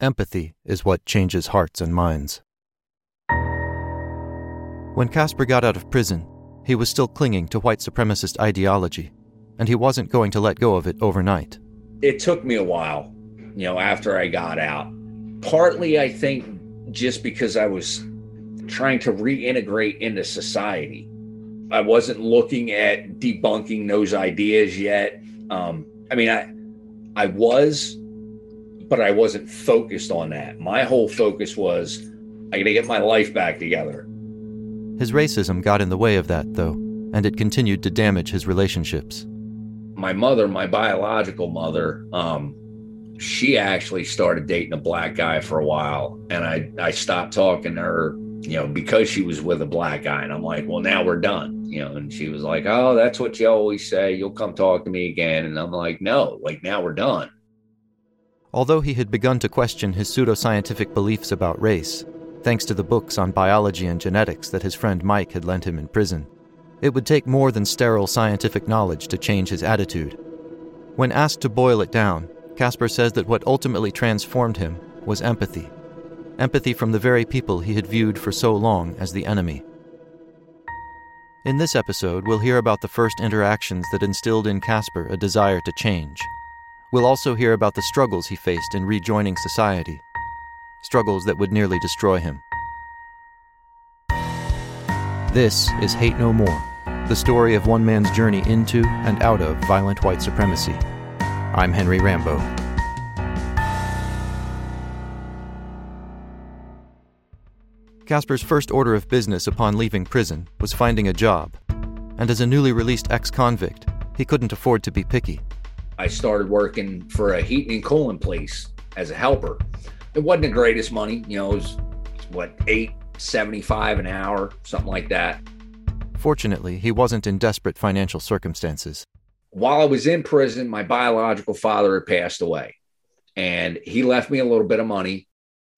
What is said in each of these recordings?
Empathy is what changes hearts and minds. When Casper got out of prison, he was still clinging to white supremacist ideology, and he wasn't going to let go of it overnight. It took me a while, you know, after I got out. Partly, I think, just because I was trying to reintegrate into society. I wasn't looking at debunking those ideas yet. Um, I mean, I I was, but I wasn't focused on that. My whole focus was I got to get my life back together. His racism got in the way of that, though, and it continued to damage his relationships. My mother, my biological mother, um, she actually started dating a black guy for a while, and I I stopped talking to her, you know, because she was with a black guy, and I'm like, well, now we're done, you know, and she was like, oh, that's what you always say. You'll come talk to me again, and I'm like, no, like now we're done. Although he had begun to question his pseudoscientific beliefs about race, thanks to the books on biology and genetics that his friend Mike had lent him in prison, it would take more than sterile scientific knowledge to change his attitude. When asked to boil it down, Casper says that what ultimately transformed him was empathy. Empathy from the very people he had viewed for so long as the enemy. In this episode, we'll hear about the first interactions that instilled in Casper a desire to change. We'll also hear about the struggles he faced in rejoining society, struggles that would nearly destroy him. This is Hate No More, the story of one man's journey into and out of violent white supremacy. I'm Henry Rambo. Casper's first order of business upon leaving prison was finding a job. And as a newly released ex convict, he couldn't afford to be picky. I started working for a heating and cooling place as a helper. It wasn't the greatest money, you know, it was what, eight seventy five an hour, something like that. Fortunately, he wasn't in desperate financial circumstances. While I was in prison, my biological father had passed away, and he left me a little bit of money.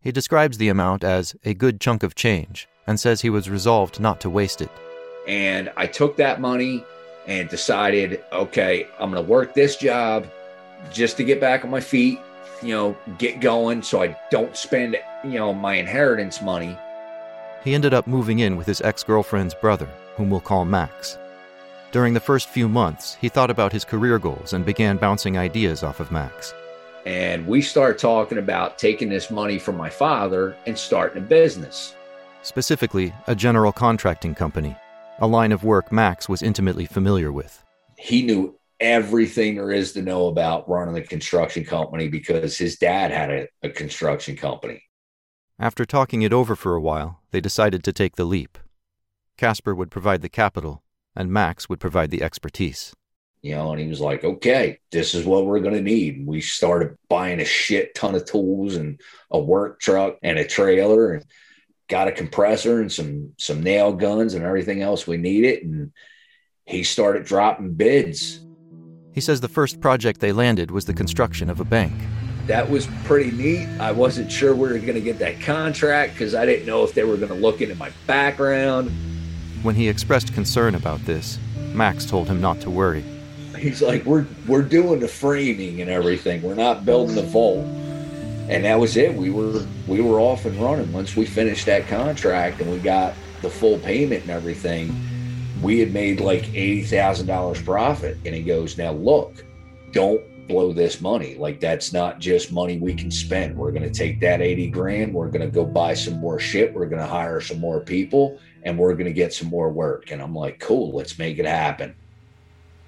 He describes the amount as a good chunk of change and says he was resolved not to waste it. And I took that money and decided, okay, I'm going to work this job just to get back on my feet, you know, get going so I don't spend, you know, my inheritance money. He ended up moving in with his ex girlfriend's brother, whom we'll call Max. During the first few months, he thought about his career goals and began bouncing ideas off of Max. And we start talking about taking this money from my father and starting a business. Specifically, a general contracting company, a line of work Max was intimately familiar with. He knew everything there is to know about running a construction company because his dad had a, a construction company. After talking it over for a while, they decided to take the leap. Casper would provide the capital, and Max would provide the expertise. You know, and he was like, okay, this is what we're going to need. We started buying a shit ton of tools and a work truck and a trailer and got a compressor and some some nail guns and everything else we needed. And he started dropping bids. He says the first project they landed was the construction of a bank. That was pretty neat. I wasn't sure we were going to get that contract because I didn't know if they were going to look into my background. When he expressed concern about this, Max told him not to worry. He's like, "We're we're doing the framing and everything. We're not building the vault." And that was it. We were we were off and running once we finished that contract and we got the full payment and everything. We had made like eighty thousand dollars profit. And he goes, "Now look, don't blow this money. Like that's not just money we can spend. We're going to take that 80 grand, we're going to go buy some more shit, we're going to hire some more people, and we're going to get some more work. And I'm like, cool, let's make it happen.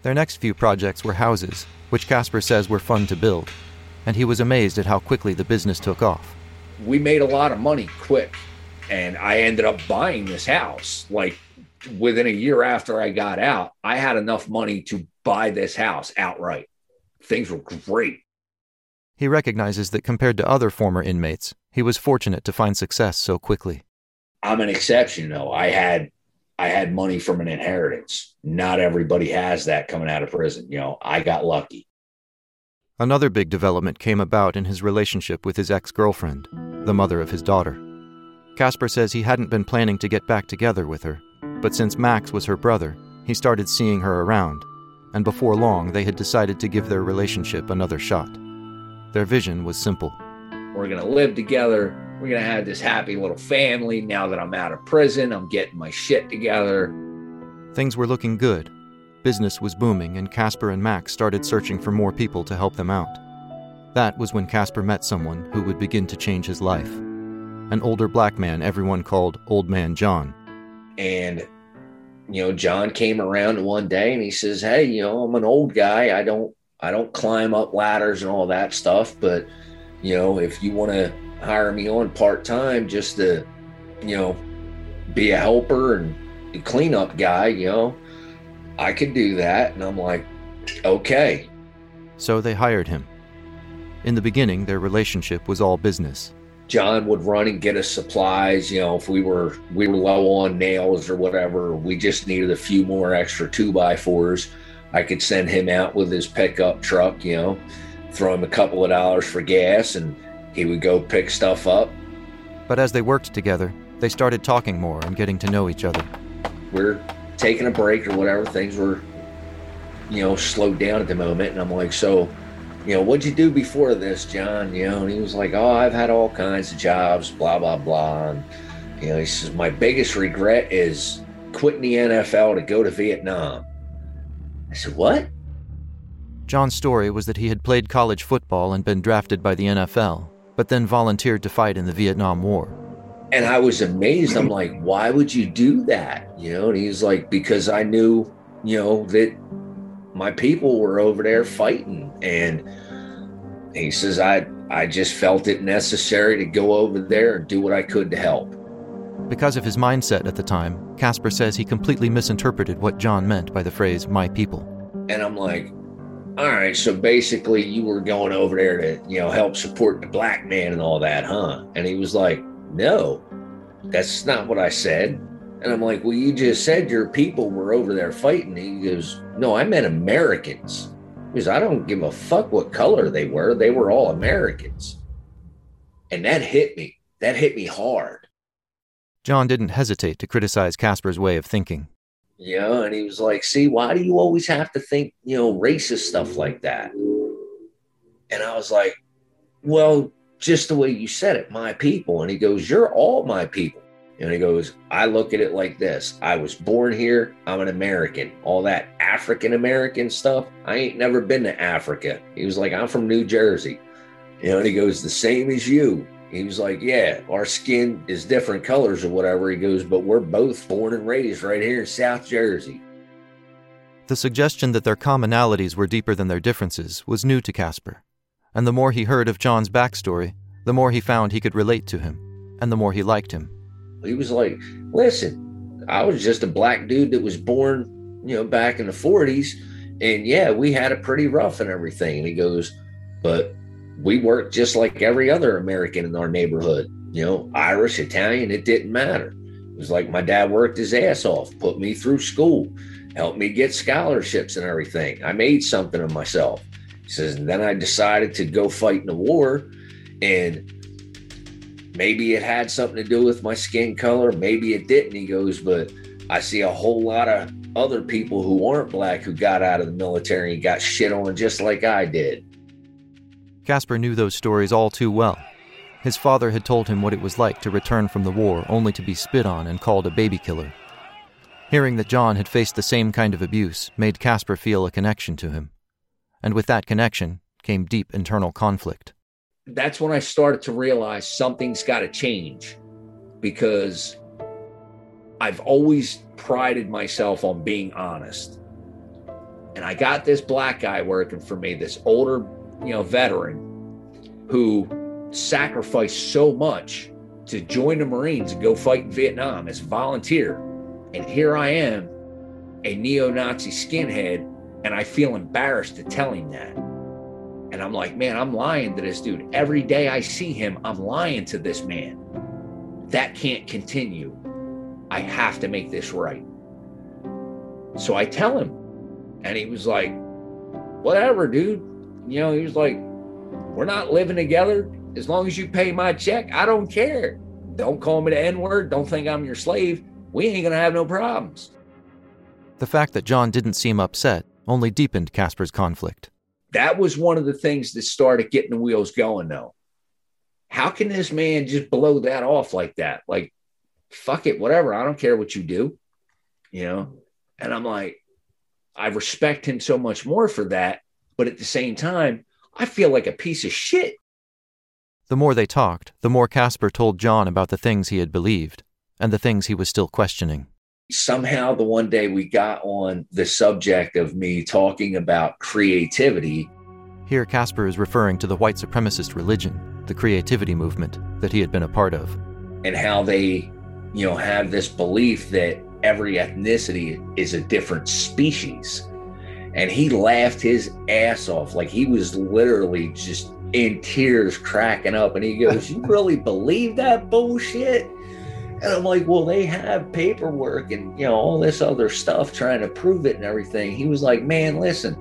Their next few projects were houses, which Casper says were fun to build, and he was amazed at how quickly the business took off. We made a lot of money quick, and I ended up buying this house. Like within a year after I got out, I had enough money to buy this house outright. Things were great. He recognizes that compared to other former inmates, he was fortunate to find success so quickly. I'm an exception though. I had I had money from an inheritance. Not everybody has that coming out of prison. You know, I got lucky. Another big development came about in his relationship with his ex girlfriend, the mother of his daughter. Casper says he hadn't been planning to get back together with her, but since Max was her brother, he started seeing her around, and before long they had decided to give their relationship another shot. Their vision was simple We're going to live together. We're going to have this happy little family. Now that I'm out of prison, I'm getting my shit together. Things were looking good. Business was booming, and Casper and Max started searching for more people to help them out. That was when Casper met someone who would begin to change his life an older black man everyone called Old Man John. And, you know, John came around one day and he says, Hey, you know, I'm an old guy. I don't I don't climb up ladders and all that stuff, but you know, if you want to hire me on part time just to, you know, be a helper and a cleanup guy, you know, I could do that. And I'm like, okay. So they hired him. In the beginning, their relationship was all business. John would run and get us supplies. You know, if we were we were low on nails or whatever, we just needed a few more extra two by fours. I could send him out with his pickup truck. You know, throw him a couple of dollars for gas, and he would go pick stuff up. But as they worked together, they started talking more and getting to know each other. We're taking a break or whatever. Things were, you know, slowed down at the moment, and I'm like, so you know, what'd you do before this, John? You know, and he was like, oh, I've had all kinds of jobs, blah, blah, blah. And, you know, he says, my biggest regret is quitting the NFL to go to Vietnam. I said, what? John's story was that he had played college football and been drafted by the NFL, but then volunteered to fight in the Vietnam War. And I was amazed. I'm mm-hmm. like, why would you do that? You know, and he's like, because I knew, you know, that my people were over there fighting. And he says i i just felt it necessary to go over there and do what i could to help. Because of his mindset at the time casper says he completely misinterpreted what john meant by the phrase my people. And i'm like all right so basically you were going over there to you know help support the black man and all that huh? And he was like no that's not what i said and I'm like, well, you just said your people were over there fighting. He goes, no, I meant Americans. Because I don't give a fuck what color they were. They were all Americans. And that hit me. That hit me hard. John didn't hesitate to criticize Casper's way of thinking. You know, and he was like, see, why do you always have to think, you know, racist stuff like that? And I was like, well, just the way you said it, my people. And he goes, you're all my people. And he goes, I look at it like this I was born here. I'm an American. All that African American stuff, I ain't never been to Africa. He was like, I'm from New Jersey. You know, and he goes, the same as you. He was like, Yeah, our skin is different colors or whatever. He goes, But we're both born and raised right here in South Jersey. The suggestion that their commonalities were deeper than their differences was new to Casper. And the more he heard of John's backstory, the more he found he could relate to him, and the more he liked him. He was like, listen, I was just a black dude that was born, you know, back in the 40s. And yeah, we had it pretty rough and everything. And he goes, but we worked just like every other American in our neighborhood, you know, Irish, Italian, it didn't matter. It was like my dad worked his ass off, put me through school, helped me get scholarships and everything. I made something of myself. He says, and then I decided to go fight in the war. And maybe it had something to do with my skin color, maybe it didn't. He goes, but I see a whole lot of other people who aren't black who got out of the military and got shit on just like I did. Casper knew those stories all too well. His father had told him what it was like to return from the war only to be spit on and called a baby killer. Hearing that John had faced the same kind of abuse made Casper feel a connection to him. And with that connection came deep internal conflict that's when I started to realize something's got to change because I've always prided myself on being honest. And I got this black guy working for me, this older, you know, veteran who sacrificed so much to join the Marines and go fight in Vietnam as a volunteer. And here I am, a neo Nazi skinhead, and I feel embarrassed to tell him that. And I'm like, man, I'm lying to this dude. Every day I see him, I'm lying to this man. That can't continue. I have to make this right. So I tell him, and he was like, whatever, dude. You know, he was like, we're not living together. As long as you pay my check, I don't care. Don't call me the N word. Don't think I'm your slave. We ain't going to have no problems. The fact that John didn't seem upset only deepened Casper's conflict that was one of the things that started getting the wheels going though how can this man just blow that off like that? Like, fuck it, whatever. I don't care what you do, you know? And I'm like, I respect him so much more for that. But at the same time, I feel like a piece of shit. The more they talked, the more Casper told John about the things he had believed and the things he was still questioning. Somehow, the one day we got on the subject of me talking about creativity. Here, Casper is referring to the white supremacist religion, the creativity movement that he had been a part of. And how they, you know, have this belief that every ethnicity is a different species. And he laughed his ass off. Like he was literally just in tears, cracking up. And he goes, You really believe that bullshit? And I'm like, Well, they have paperwork and, you know, all this other stuff trying to prove it and everything. He was like, Man, listen,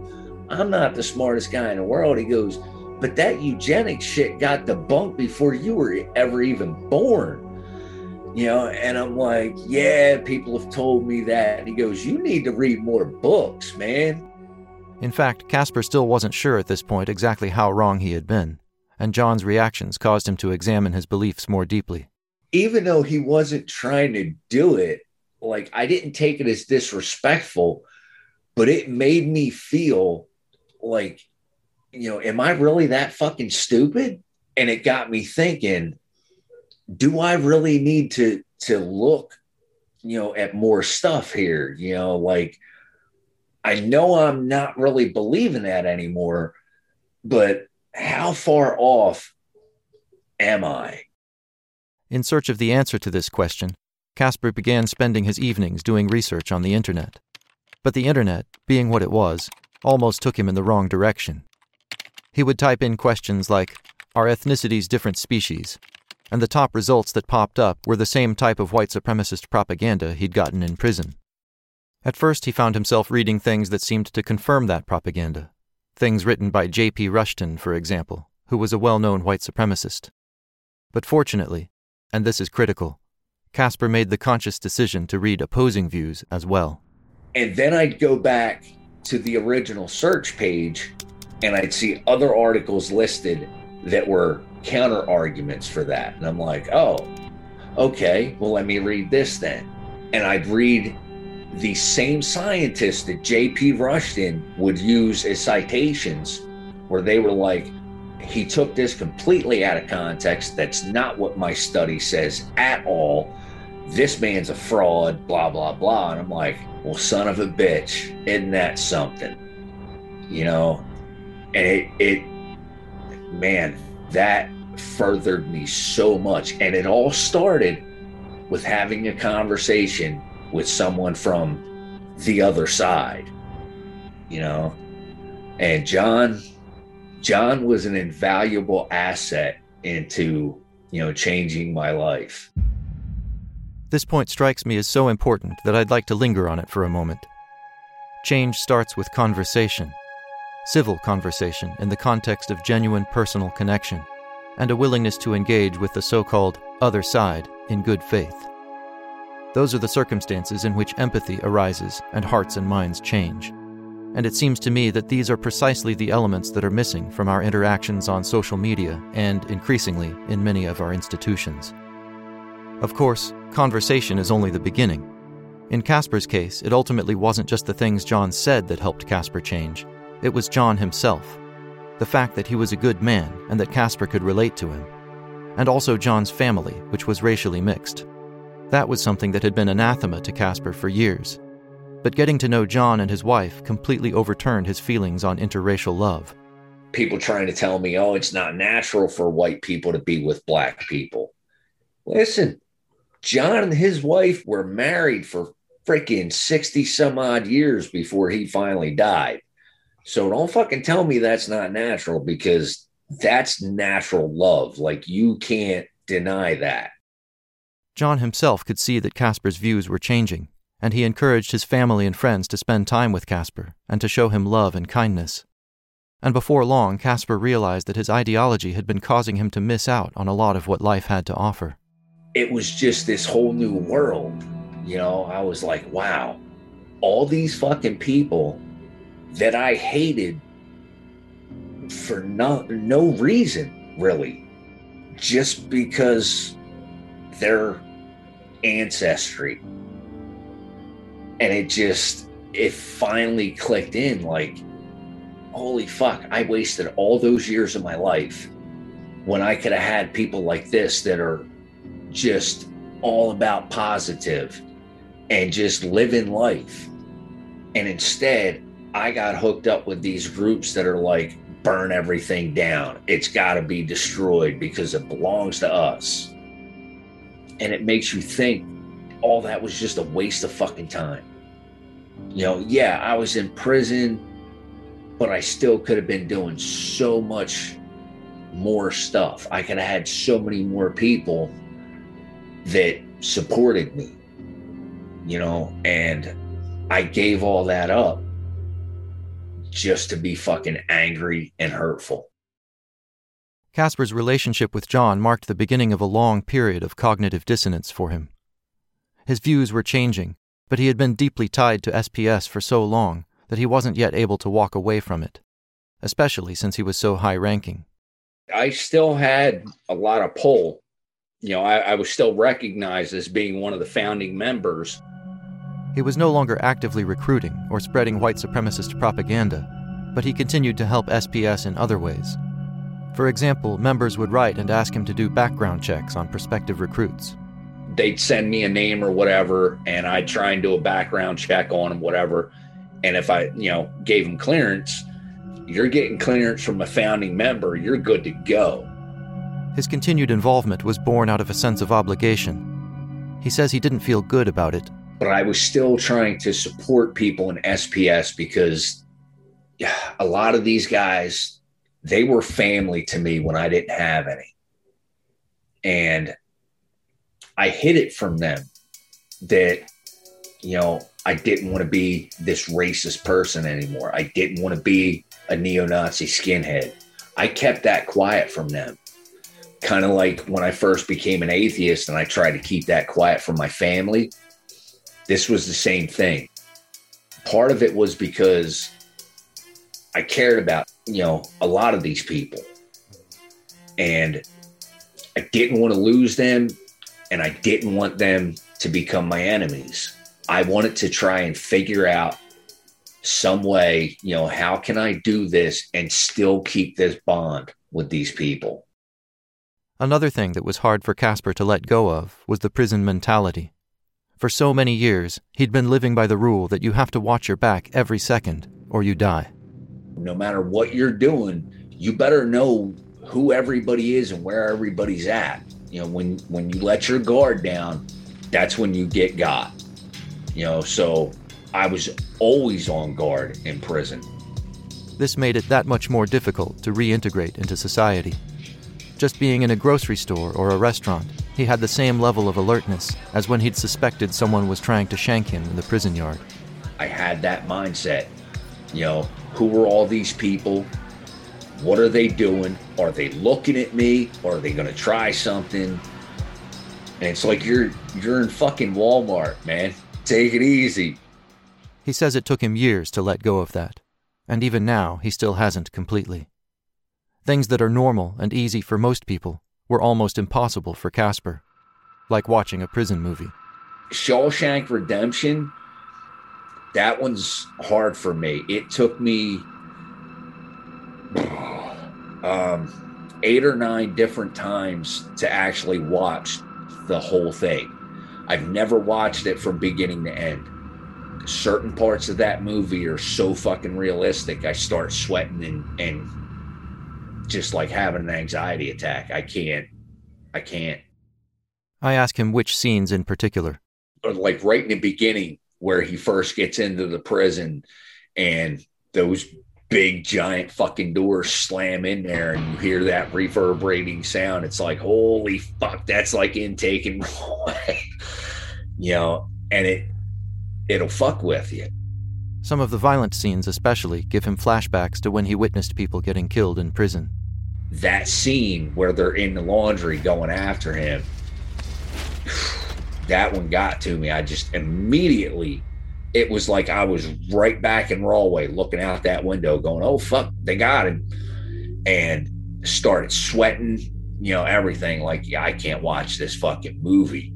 I'm not the smartest guy in the world. He goes, But that eugenic shit got debunked before you were ever even born you know and i'm like yeah people have told me that and he goes you need to read more books man in fact casper still wasn't sure at this point exactly how wrong he had been and john's reactions caused him to examine his beliefs more deeply even though he wasn't trying to do it like i didn't take it as disrespectful but it made me feel like you know am i really that fucking stupid and it got me thinking do I really need to to look, you know, at more stuff here? You know, like I know I'm not really believing that anymore, but how far off am I? In search of the answer to this question, Casper began spending his evenings doing research on the internet. But the internet, being what it was, almost took him in the wrong direction. He would type in questions like, Are ethnicities different species? and the top results that popped up were the same type of white supremacist propaganda he'd gotten in prison. At first, he found himself reading things that seemed to confirm that propaganda. Things written by J.P. Rushton, for example, who was a well known white supremacist. But fortunately, and this is critical, Casper made the conscious decision to read opposing views as well. And then I'd go back to the original search page and I'd see other articles listed that were counter arguments for that. And I'm like, oh, okay, well, let me read this then. And I'd read the same scientists that J.P. Rushton would use as citations, where they were like, he took this completely out of context. That's not what my study says at all. This man's a fraud, blah, blah, blah. And I'm like, well, son of a bitch, isn't that something? You know? And it, it, man, that furthered me so much. And it all started with having a conversation with someone from the other side, you know. And John, John was an invaluable asset into, you know, changing my life. This point strikes me as so important that I'd like to linger on it for a moment. Change starts with conversation civil conversation in the context of genuine personal connection, and a willingness to engage with the so called other side in good faith. Those are the circumstances in which empathy arises and hearts and minds change. And it seems to me that these are precisely the elements that are missing from our interactions on social media and, increasingly, in many of our institutions. Of course, conversation is only the beginning. In Casper's case, it ultimately wasn't just the things John said that helped Casper change, it was John himself. The fact that he was a good man and that Casper could relate to him. And also John's family, which was racially mixed. That was something that had been anathema to Casper for years. But getting to know John and his wife completely overturned his feelings on interracial love. People trying to tell me, oh, it's not natural for white people to be with black people. Listen, John and his wife were married for freaking 60 some odd years before he finally died. So don't fucking tell me that's not natural because that's natural love. Like you can't deny that. John himself could see that Casper's views were changing, and he encouraged his family and friends to spend time with Casper and to show him love and kindness. And before long, Casper realized that his ideology had been causing him to miss out on a lot of what life had to offer. It was just this whole new world. You know, I was like, wow, all these fucking people that I hated for no, no reason, really. just because their ancestry. And it just, it finally clicked in like, holy fuck, I wasted all those years of my life when I could have had people like this that are just all about positive and just living life. And instead, I got hooked up with these groups that are like, burn everything down. It's got to be destroyed because it belongs to us. And it makes you think all that was just a waste of fucking time. You know, yeah, I was in prison, but I still could have been doing so much more stuff. I could have had so many more people that supported me, you know, and I gave all that up just to be fucking angry and hurtful. Casper's relationship with John marked the beginning of a long period of cognitive dissonance for him. His views were changing, but he had been deeply tied to SPS for so long that he wasn't yet able to walk away from it, especially since he was so high ranking. I still had a lot of pull. You know, I, I was still recognized as being one of the founding members he was no longer actively recruiting or spreading white supremacist propaganda, but he continued to help SPS in other ways. For example, members would write and ask him to do background checks on prospective recruits. They'd send me a name or whatever, and I'd try and do a background check on them, whatever. And if I, you know, gave them clearance, you're getting clearance from a founding member, you're good to go. His continued involvement was born out of a sense of obligation. He says he didn't feel good about it but I was still trying to support people in SPS because a lot of these guys, they were family to me when I didn't have any. And I hid it from them that, you know, I didn't want to be this racist person anymore. I didn't want to be a neo Nazi skinhead. I kept that quiet from them. Kind of like when I first became an atheist and I tried to keep that quiet from my family this was the same thing. Part of it was because I cared about, you know, a lot of these people. And I didn't want to lose them and I didn't want them to become my enemies. I wanted to try and figure out some way, you know, how can I do this and still keep this bond with these people? Another thing that was hard for Casper to let go of was the prison mentality. For so many years, he'd been living by the rule that you have to watch your back every second or you die. No matter what you're doing, you better know who everybody is and where everybody's at. You know, when when you let your guard down, that's when you get got. You know, so I was always on guard in prison. This made it that much more difficult to reintegrate into society. Just being in a grocery store or a restaurant he had the same level of alertness as when he'd suspected someone was trying to shank him in the prison yard. I had that mindset. You know, who were all these people? What are they doing? Are they looking at me? Or are they going to try something? And it's like you're you're in fucking Walmart, man. Take it easy. He says it took him years to let go of that, and even now he still hasn't completely. Things that are normal and easy for most people were almost impossible for Casper, like watching a prison movie. Shawshank Redemption, that one's hard for me. It took me um, eight or nine different times to actually watch the whole thing. I've never watched it from beginning to end. Certain parts of that movie are so fucking realistic. I start sweating and, and just like having an anxiety attack. I can't. I can't. I ask him which scenes in particular. Like right in the beginning, where he first gets into the prison and those big giant fucking doors slam in there and you hear that reverberating sound. It's like, holy fuck, that's like intake and you know, and it it'll fuck with you. Some of the violent scenes especially give him flashbacks to when he witnessed people getting killed in prison that scene where they're in the laundry going after him, that one got to me. I just immediately, it was like I was right back in Rahway looking out that window going, oh, fuck, they got him. And started sweating, you know, everything like, yeah, I can't watch this fucking movie.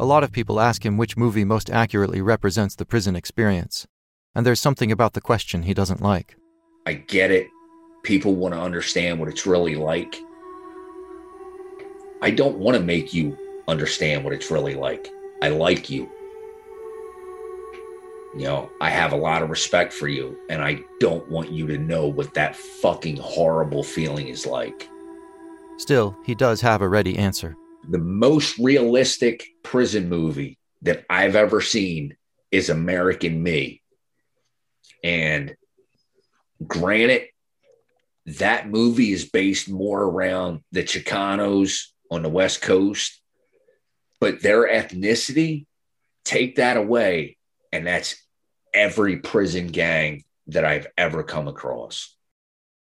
A lot of people ask him which movie most accurately represents the prison experience, and there's something about the question he doesn't like. I get it. People want to understand what it's really like. I don't want to make you understand what it's really like. I like you. You know, I have a lot of respect for you, and I don't want you to know what that fucking horrible feeling is like. Still, he does have a ready answer. The most realistic prison movie that I've ever seen is American Me. And granted, that movie is based more around the Chicanos on the West Coast, but their ethnicity, take that away, and that's every prison gang that I've ever come across.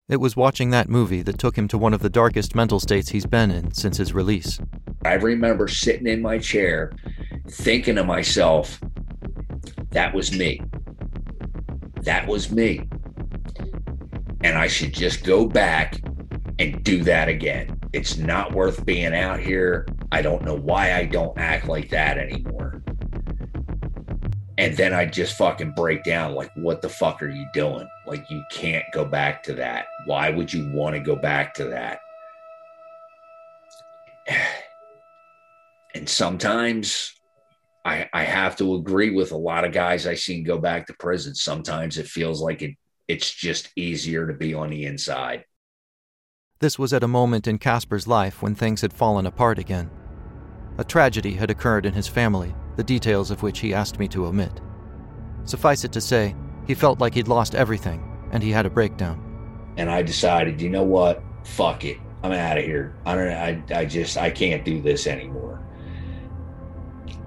It was watching that movie that took him to one of the darkest mental states he's been in since his release. I remember sitting in my chair thinking to myself, that was me. That was me. And I should just go back and do that again. It's not worth being out here. I don't know why I don't act like that anymore. And then I just fucking break down like, what the fuck are you doing? Like, you can't go back to that. Why would you want to go back to that? And sometimes I, I have to agree with a lot of guys I seen go back to prison. Sometimes it feels like it, it's just easier to be on the inside. This was at a moment in Casper's life when things had fallen apart again. A tragedy had occurred in his family, the details of which he asked me to omit. Suffice it to say, he felt like he'd lost everything, and he had a breakdown. And I decided, you know what? Fuck it. I'm out of here. I don't I, I just I can't do this anymore.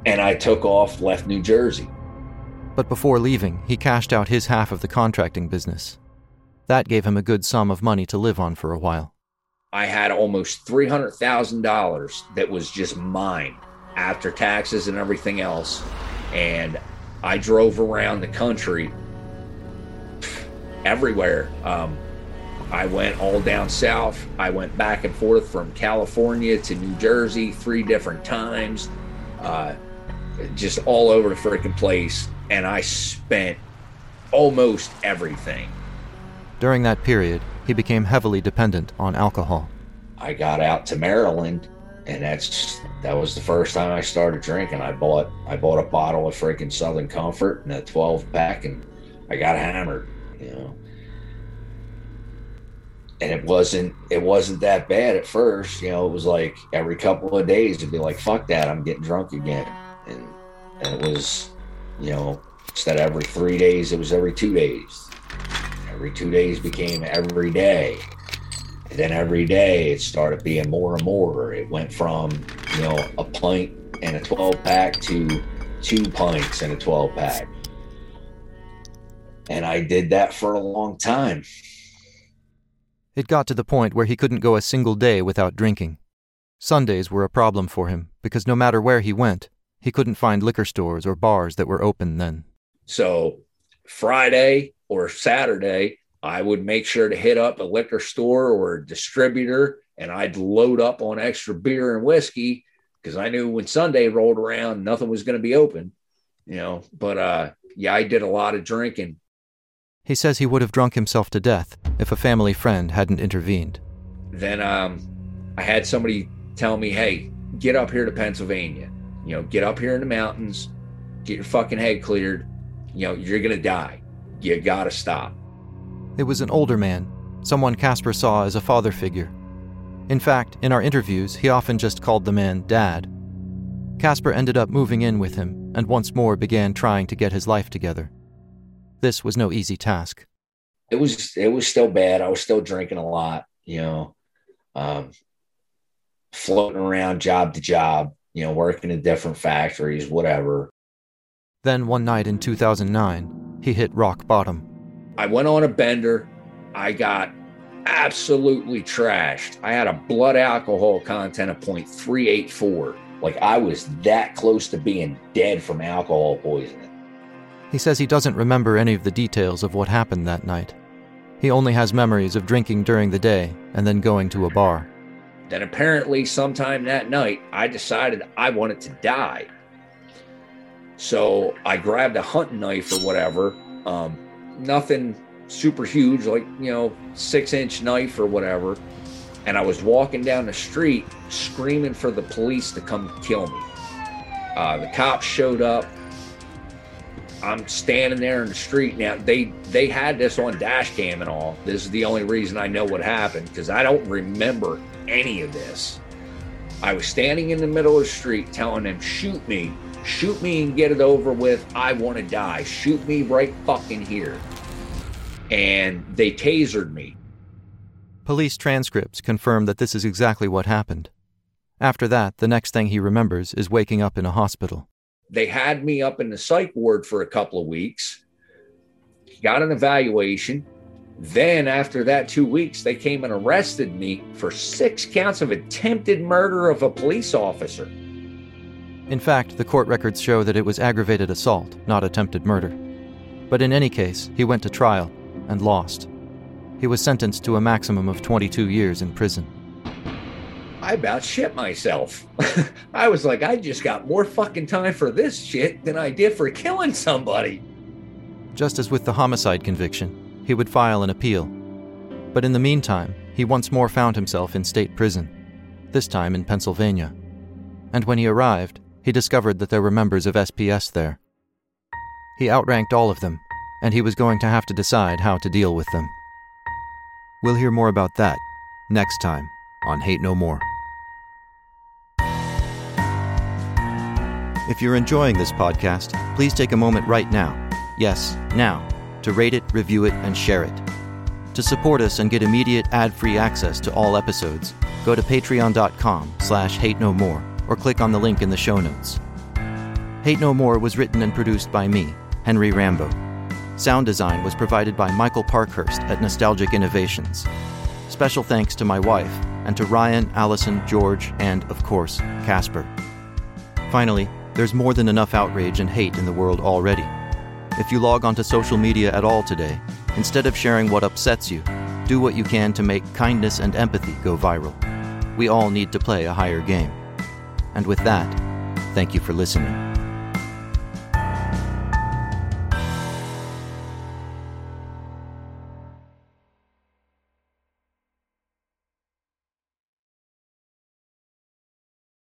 And I took off, left New Jersey. But before leaving, he cashed out his half of the contracting business. That gave him a good sum of money to live on for a while. I had almost $300,000 that was just mine after taxes and everything else. And I drove around the country everywhere. Um, I went all down south. I went back and forth from California to New Jersey three different times, uh, just all over the freaking place. And I spent almost everything. During that period, he became heavily dependent on alcohol. I got out to Maryland, and that's that was the first time I started drinking. I bought I bought a bottle of freaking Southern Comfort and a 12 pack, and I got hammered. You know, and it wasn't it wasn't that bad at first. You know, it was like every couple of days it'd be like, "Fuck that, I'm getting drunk again," and and it was, you know, instead of every three days, it was every two days. Every two days became every day. Then every day it started being more and more. It went from, you know, a pint and a 12 pack to two pints and a 12 pack. And I did that for a long time. It got to the point where he couldn't go a single day without drinking. Sundays were a problem for him because no matter where he went, he couldn't find liquor stores or bars that were open then. So Friday or Saturday, I would make sure to hit up a liquor store or a distributor and I'd load up on extra beer and whiskey because I knew when Sunday rolled around, nothing was going to be open, you know. But uh, yeah, I did a lot of drinking. He says he would have drunk himself to death if a family friend hadn't intervened. Then um, I had somebody tell me, hey, get up here to Pennsylvania. You know, get up here in the mountains, get your fucking head cleared. You know, you're going to die. You got to stop. It was an older man, someone Casper saw as a father figure. In fact, in our interviews, he often just called the man Dad. Casper ended up moving in with him and once more began trying to get his life together. This was no easy task. It was it was still bad. I was still drinking a lot, you know, um, floating around job to job, you know, working in different factories, whatever. Then one night in 2009, he hit rock bottom. I went on a bender. I got absolutely trashed. I had a blood alcohol content of 0.384. Like I was that close to being dead from alcohol poisoning. He says he doesn't remember any of the details of what happened that night. He only has memories of drinking during the day and then going to a bar. Then apparently, sometime that night, I decided I wanted to die. So I grabbed a hunting knife or whatever. Um, nothing super huge, like, you know, six inch knife or whatever. And I was walking down the street screaming for the police to come kill me. Uh, the cops showed up. I'm standing there in the street now. They they had this on dash cam and all. This is the only reason I know what happened because I don't remember any of this. I was standing in the middle of the street telling them, "Shoot me, shoot me and get it over with. I want to die. Shoot me right fucking here." And they tasered me. Police transcripts confirm that this is exactly what happened. After that, the next thing he remembers is waking up in a hospital. They had me up in the psych ward for a couple of weeks, got an evaluation. Then, after that two weeks, they came and arrested me for six counts of attempted murder of a police officer. In fact, the court records show that it was aggravated assault, not attempted murder. But in any case, he went to trial and lost. He was sentenced to a maximum of 22 years in prison. I about shit myself. I was like, I just got more fucking time for this shit than I did for killing somebody. Just as with the homicide conviction, he would file an appeal. But in the meantime, he once more found himself in state prison, this time in Pennsylvania. And when he arrived, he discovered that there were members of SPS there. He outranked all of them, and he was going to have to decide how to deal with them. We'll hear more about that next time on Hate No More. If you're enjoying this podcast, please take a moment right now, yes, now, to rate it, review it, and share it. To support us and get immediate ad-free access to all episodes, go to patreon.com slash hate no more or click on the link in the show notes. Hate No More was written and produced by me, Henry Rambo. Sound design was provided by Michael Parkhurst at Nostalgic Innovations. Special thanks to my wife and to Ryan, Allison, George, and, of course, Casper. Finally, there's more than enough outrage and hate in the world already. If you log onto social media at all today, instead of sharing what upsets you, do what you can to make kindness and empathy go viral. We all need to play a higher game. And with that, thank you for listening.